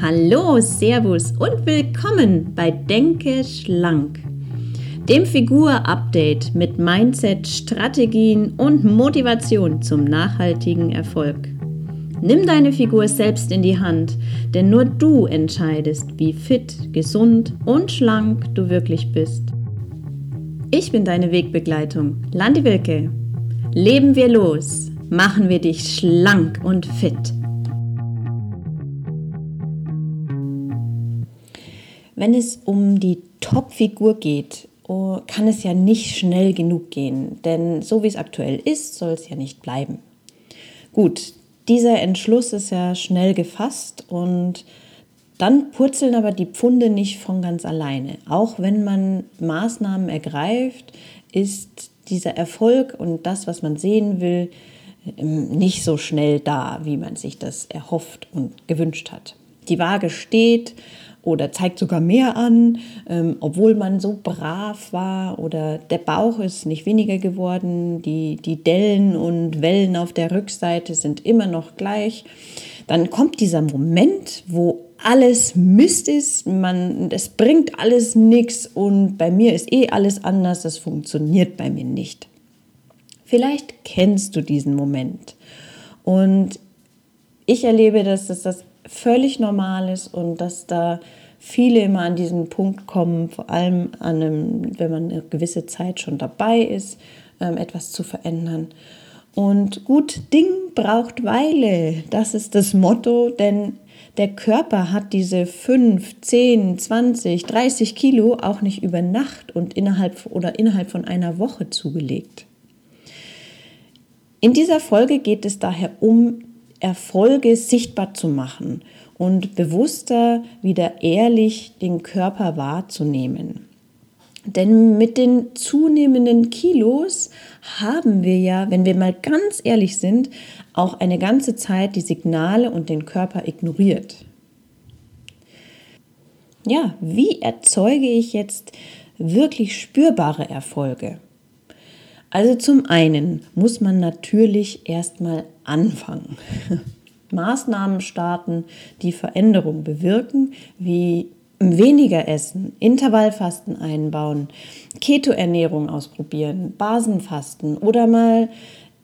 Hallo, Servus und willkommen bei Denke schlank, dem Figur-Update mit Mindset, Strategien und Motivation zum nachhaltigen Erfolg. Nimm deine Figur selbst in die Hand, denn nur du entscheidest, wie fit, gesund und schlank du wirklich bist. Ich bin deine Wegbegleitung, Landi Wilke. Leben wir los, machen wir dich schlank und fit. Wenn es um die Top-Figur geht, oh, kann es ja nicht schnell genug gehen, denn so wie es aktuell ist, soll es ja nicht bleiben. Gut, dieser Entschluss ist ja schnell gefasst und dann purzeln aber die Pfunde nicht von ganz alleine. Auch wenn man Maßnahmen ergreift, ist dieser Erfolg und das, was man sehen will, ähm, nicht so schnell da, wie man sich das erhofft und gewünscht hat. Die Waage steht oder zeigt sogar mehr an, ähm, obwohl man so brav war oder der Bauch ist nicht weniger geworden, die, die Dellen und Wellen auf der Rückseite sind immer noch gleich. Dann kommt dieser Moment, wo alles Mist ist, man, es bringt alles nichts und bei mir ist eh alles anders, das funktioniert bei mir nicht. Vielleicht kennst du diesen Moment und ich erlebe, dass das, das völlig normal ist und dass da viele immer an diesen Punkt kommen, vor allem an einem, wenn man eine gewisse Zeit schon dabei ist, ähm, etwas zu verändern. Und gut Ding braucht Weile, das ist das Motto, denn der Körper hat diese 5, 10, 20, 30 Kilo auch nicht über Nacht und innerhalb oder innerhalb von einer Woche zugelegt. In dieser Folge geht es daher um Erfolge sichtbar zu machen und bewusster wieder ehrlich den Körper wahrzunehmen. Denn mit den zunehmenden Kilos haben wir ja, wenn wir mal ganz ehrlich sind, auch eine ganze Zeit die Signale und den Körper ignoriert. Ja, wie erzeuge ich jetzt wirklich spürbare Erfolge? Also zum einen muss man natürlich erstmal anfangen. Maßnahmen starten, die Veränderung bewirken, wie weniger essen, Intervallfasten einbauen, Ketoernährung ausprobieren, Basenfasten oder mal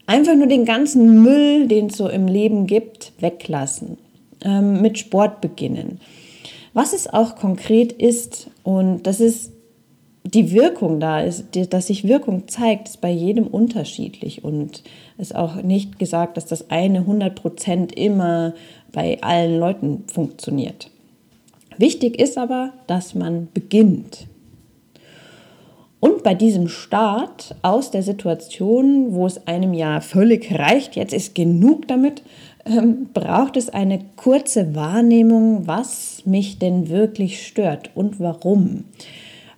einfach nur den ganzen Müll, den es so im Leben gibt, weglassen, ähm, mit Sport beginnen. Was es auch konkret ist, und das ist die Wirkung da ist, dass sich Wirkung zeigt, ist bei jedem unterschiedlich und ist auch nicht gesagt, dass das eine 100% immer bei allen Leuten funktioniert. Wichtig ist aber, dass man beginnt. Und bei diesem Start aus der Situation, wo es einem ja völlig reicht, jetzt ist genug damit, ähm, braucht es eine kurze Wahrnehmung, was mich denn wirklich stört und warum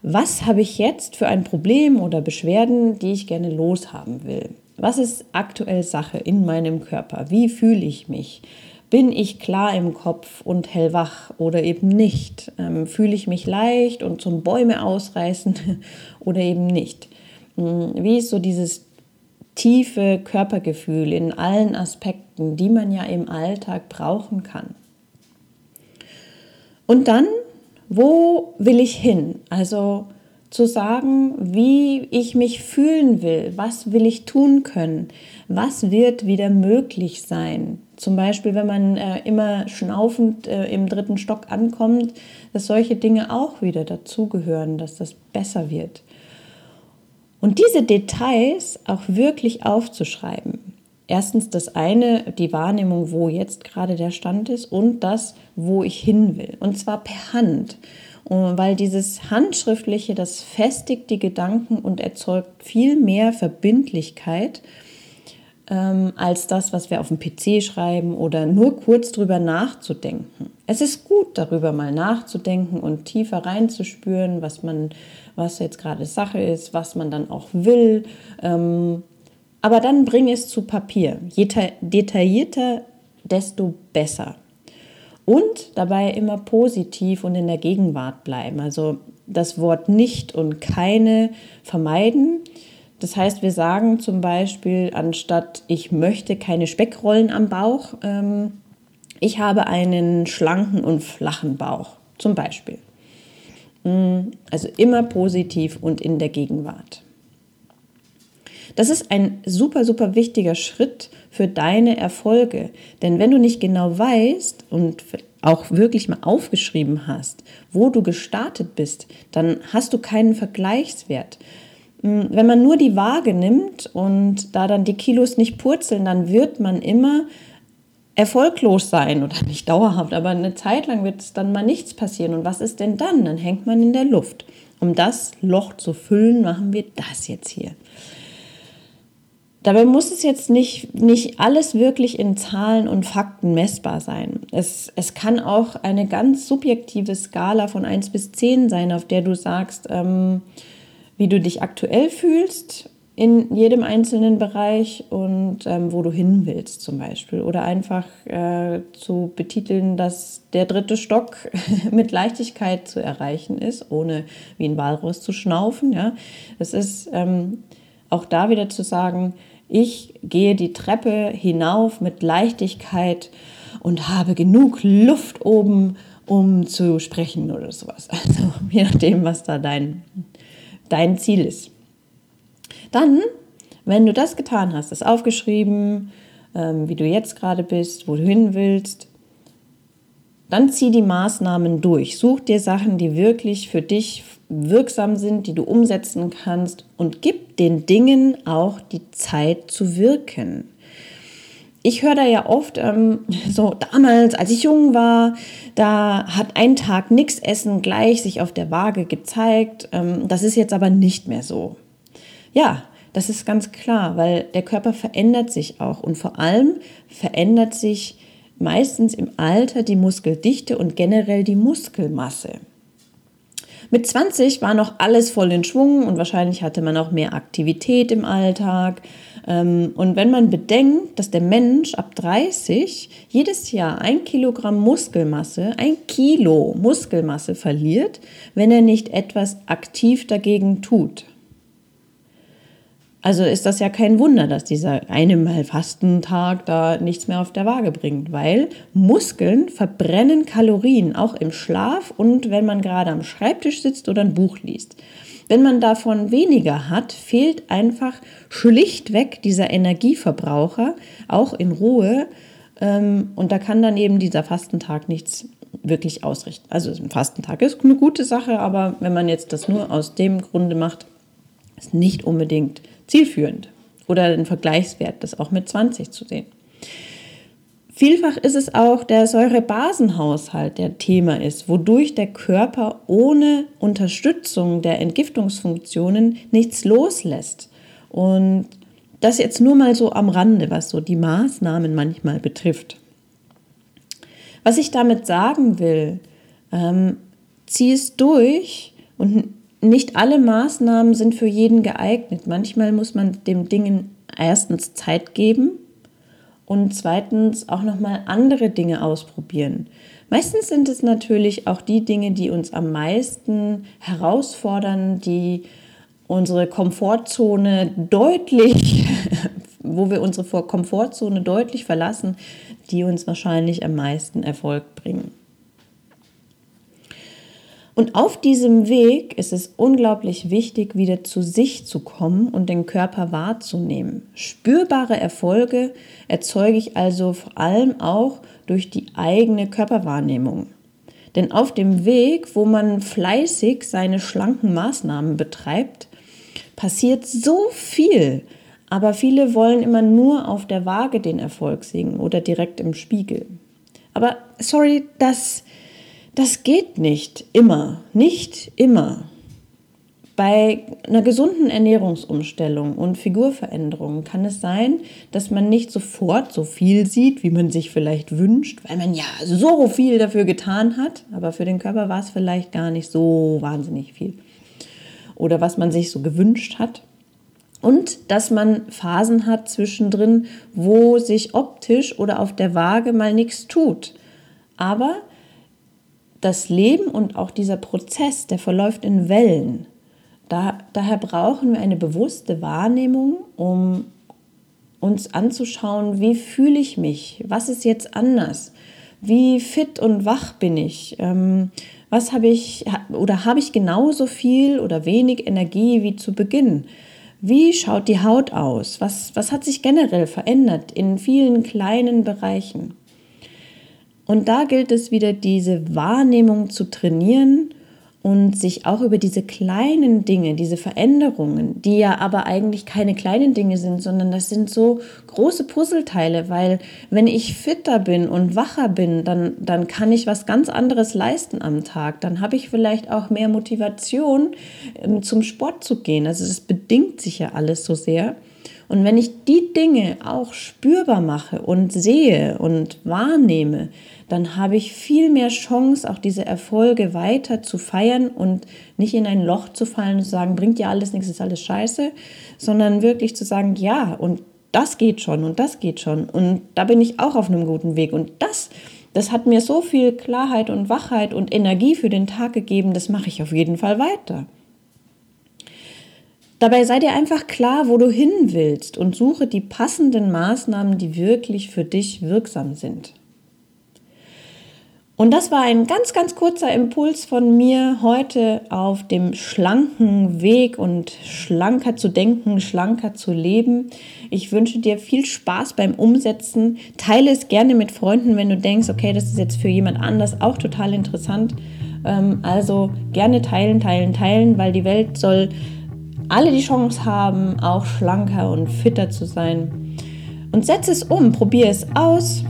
was habe ich jetzt für ein Problem oder Beschwerden, die ich gerne loshaben will? Was ist aktuell Sache in meinem Körper? Wie fühle ich mich? Bin ich klar im Kopf und hellwach oder eben nicht? Ähm, fühle ich mich leicht und zum Bäume ausreißen oder eben nicht? Hm, wie ist so dieses tiefe Körpergefühl in allen Aspekten, die man ja im Alltag brauchen kann? Und dann wo will ich hin? Also zu sagen, wie ich mich fühlen will, was will ich tun können, was wird wieder möglich sein. Zum Beispiel, wenn man äh, immer schnaufend äh, im dritten Stock ankommt, dass solche Dinge auch wieder dazugehören, dass das besser wird. Und diese Details auch wirklich aufzuschreiben erstens das eine, die Wahrnehmung, wo jetzt gerade der Stand ist und das, wo ich hin will. Und zwar per Hand. Weil dieses Handschriftliche, das festigt die Gedanken und erzeugt viel mehr Verbindlichkeit ähm, als das, was wir auf dem PC schreiben oder nur kurz drüber nachzudenken. Es ist gut, darüber mal nachzudenken und tiefer reinzuspüren, was man, was jetzt gerade Sache ist, was man dann auch will. Ähm, aber dann bring es zu Papier. Je detaillierter, desto besser. Und dabei immer positiv und in der Gegenwart bleiben. Also das Wort nicht und keine vermeiden. Das heißt, wir sagen zum Beispiel, anstatt ich möchte keine Speckrollen am Bauch, ähm, Ich habe einen schlanken und flachen Bauch, zum Beispiel. Mm, also immer positiv und in der Gegenwart. Das ist ein super, super wichtiger Schritt für deine Erfolge. Denn wenn du nicht genau weißt und auch wirklich mal aufgeschrieben hast, wo du gestartet bist, dann hast du keinen Vergleichswert. Mm, wenn man nur die Waage nimmt und da dann die Kilos nicht purzeln, dann wird man immer erfolglos sein oder nicht dauerhaft, aber eine Zeit lang wird es dann mal nichts passieren. Und was ist denn dann? Dann hängt man in der Luft. Um das Loch zu füllen, machen wir das jetzt hier. Dabei muss es jetzt nicht, nicht alles wirklich in Zahlen und Fakten messbar sein. Es, es kann auch eine ganz subjektive Skala von 1 bis 10 sein, auf der du sagst, ähm, wie du dich aktuell fühlst in jedem einzelnen Bereich und ähm, wo du hin willst zum Beispiel. Oder einfach äh, zu betiteln, dass der dritte Stock mit Leichtigkeit zu erreichen ist, ohne wie ein Walross zu schnaufen. Ja? Das ist ähm, auch da wieder zu sagen, ich gehe die Treppe hinauf mit Leichtigkeit und habe genug Luft oben, um zu sprechen oder sowas. Also je nachdem, was da dein, dein Ziel ist. Dann, wenn du das getan hast, das aufgeschrieben, ähm, wie du jetzt gerade bist, wo du hin willst, dann zieh die Maßnahmen durch. Such dir Sachen, die wirklich für dich wirksam sind, die du umsetzen kannst und gib den Dingen auch die Zeit zu wirken. Ich höre da ja oft, ähm, so damals, als ich jung war, da hat ein Tag nichts essen gleich sich auf der Waage gezeigt. Ähm, das ist jetzt aber nicht mehr so. Ja, das ist ganz klar, weil der Körper verändert sich auch und vor allem verändert sich meistens im Alter die Muskeldichte und generell die Muskelmasse. Mit 20 war noch alles voll in Schwung und wahrscheinlich hatte man auch mehr Aktivität im Alltag. Ähm, und wenn man bedenkt, dass der Mensch ab 30 jedes Jahr ein Kilogramm Muskelmasse, ein Kilo Muskelmasse verliert, wenn er nicht etwas aktiv dagegen tut. Also ist das ja kein Wunder, dass dieser eine Mal Fastentag da nichts mehr auf der Waage bringt, weil Muskeln verbrennen Kalorien auch im Schlaf und wenn man gerade am Schreibtisch sitzt oder ein Buch liest. Wenn man davon weniger hat, fehlt einfach schlichtweg dieser Energieverbraucher auch in Ruhe ähm, und da kann dann eben dieser Fastentag nichts wirklich ausrichten. Also ein Fastentag ist eine gute Sache, aber wenn man jetzt das nur aus dem Grunde macht, ist nicht unbedingt zielführend oder ein Vergleichswert, das auch mit 20 zu sehen. Vielfach ist es auch der Säurebasenhaushalt, der Thema ist, wodurch der Körper ohne Unterstützung der Entgiftungsfunktionen nichts loslässt. Und das jetzt nur mal so am Rande, was so die Maßnahmen manchmal betrifft. Was ich damit sagen will, ähm, zieh es durch und nicht alle Maßnahmen sind für jeden geeignet. Manchmal muss man dem Dingen erstens Zeit geben und zweitens auch noch mal andere Dinge ausprobieren. Meistens sind es natürlich auch die Dinge, die uns am meisten herausfordern, die unsere Komfortzone deutlich, wo wir unsere Komfortzone deutlich verlassen, die uns wahrscheinlich am meisten Erfolg bringen. Und auf diesem Weg ist es unglaublich wichtig, wieder zu sich zu kommen und den Körper wahrzunehmen. Spürbare Erfolge erzeuge ich also vor allem auch durch die eigene Körperwahrnehmung. Denn auf dem Weg, wo man fleißig seine schlanken Maßnahmen betreibt, passiert so viel. Aber viele wollen immer nur auf der Waage den Erfolg sehen oder direkt im Spiegel. Aber sorry, das das geht nicht immer, nicht immer. Bei einer gesunden Ernährungsumstellung und Figurveränderung kann es sein, dass man nicht sofort so viel sieht, wie man sich vielleicht wünscht, weil man ja so viel dafür getan hat, aber für den Körper war es vielleicht gar nicht so wahnsinnig viel. Oder was man sich so gewünscht hat. Und dass man Phasen hat zwischendrin, wo sich optisch oder auf der Waage mal nichts tut. Aber das Leben und auch dieser Prozess, der verläuft in Wellen. Da, daher brauchen wir eine bewusste Wahrnehmung, um uns anzuschauen, wie fühle ich mich, was ist jetzt anders, Wie fit und wach bin ich? Ähm, was habe ich oder habe ich genauso viel oder wenig Energie wie zu Beginn? Wie schaut die Haut aus? Was, was hat sich generell verändert in vielen kleinen Bereichen? Und da gilt es wieder, diese Wahrnehmung zu trainieren und sich auch über diese kleinen Dinge, diese Veränderungen, die ja aber eigentlich keine kleinen Dinge sind, sondern das sind so große Puzzleteile, weil wenn ich fitter bin und wacher bin, dann, dann kann ich was ganz anderes leisten am Tag. Dann habe ich vielleicht auch mehr Motivation, ähm, zum Sport zu gehen. Also es bedingt sich ja alles so sehr. Und wenn ich die Dinge auch spürbar mache und sehe und wahrnehme, dann habe ich viel mehr Chance, auch diese Erfolge weiter zu feiern und nicht in ein Loch zu fallen und zu sagen, bringt ja alles nichts, ist alles scheiße, sondern wirklich zu sagen, ja, und das geht schon und das geht schon und da bin ich auch auf einem guten Weg und das, das hat mir so viel Klarheit und Wachheit und Energie für den Tag gegeben, das mache ich auf jeden Fall weiter. Dabei sei dir einfach klar, wo du hin willst und suche die passenden Maßnahmen, die wirklich für dich wirksam sind. Und das war ein ganz, ganz kurzer Impuls von mir heute auf dem schlanken Weg und schlanker zu denken, schlanker zu leben. Ich wünsche dir viel Spaß beim Umsetzen. Teile es gerne mit Freunden, wenn du denkst, okay, das ist jetzt für jemand anders auch total interessant. Ähm, also gerne teilen, teilen, teilen, weil die Welt soll alle die Chance haben, auch schlanker und fitter zu sein. Und setze es um, probiere es aus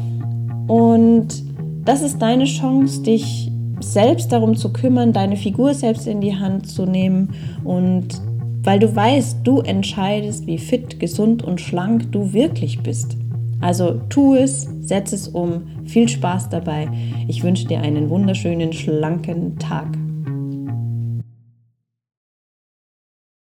und das ist deine Chance, dich selbst darum zu kümmern, deine Figur selbst in die Hand zu nehmen und weil du weißt, du entscheidest, wie fit, gesund und schlank du wirklich bist. Also tu es, setz es um, viel Spaß dabei. Ich wünsche dir einen wunderschönen, schlanken Tag.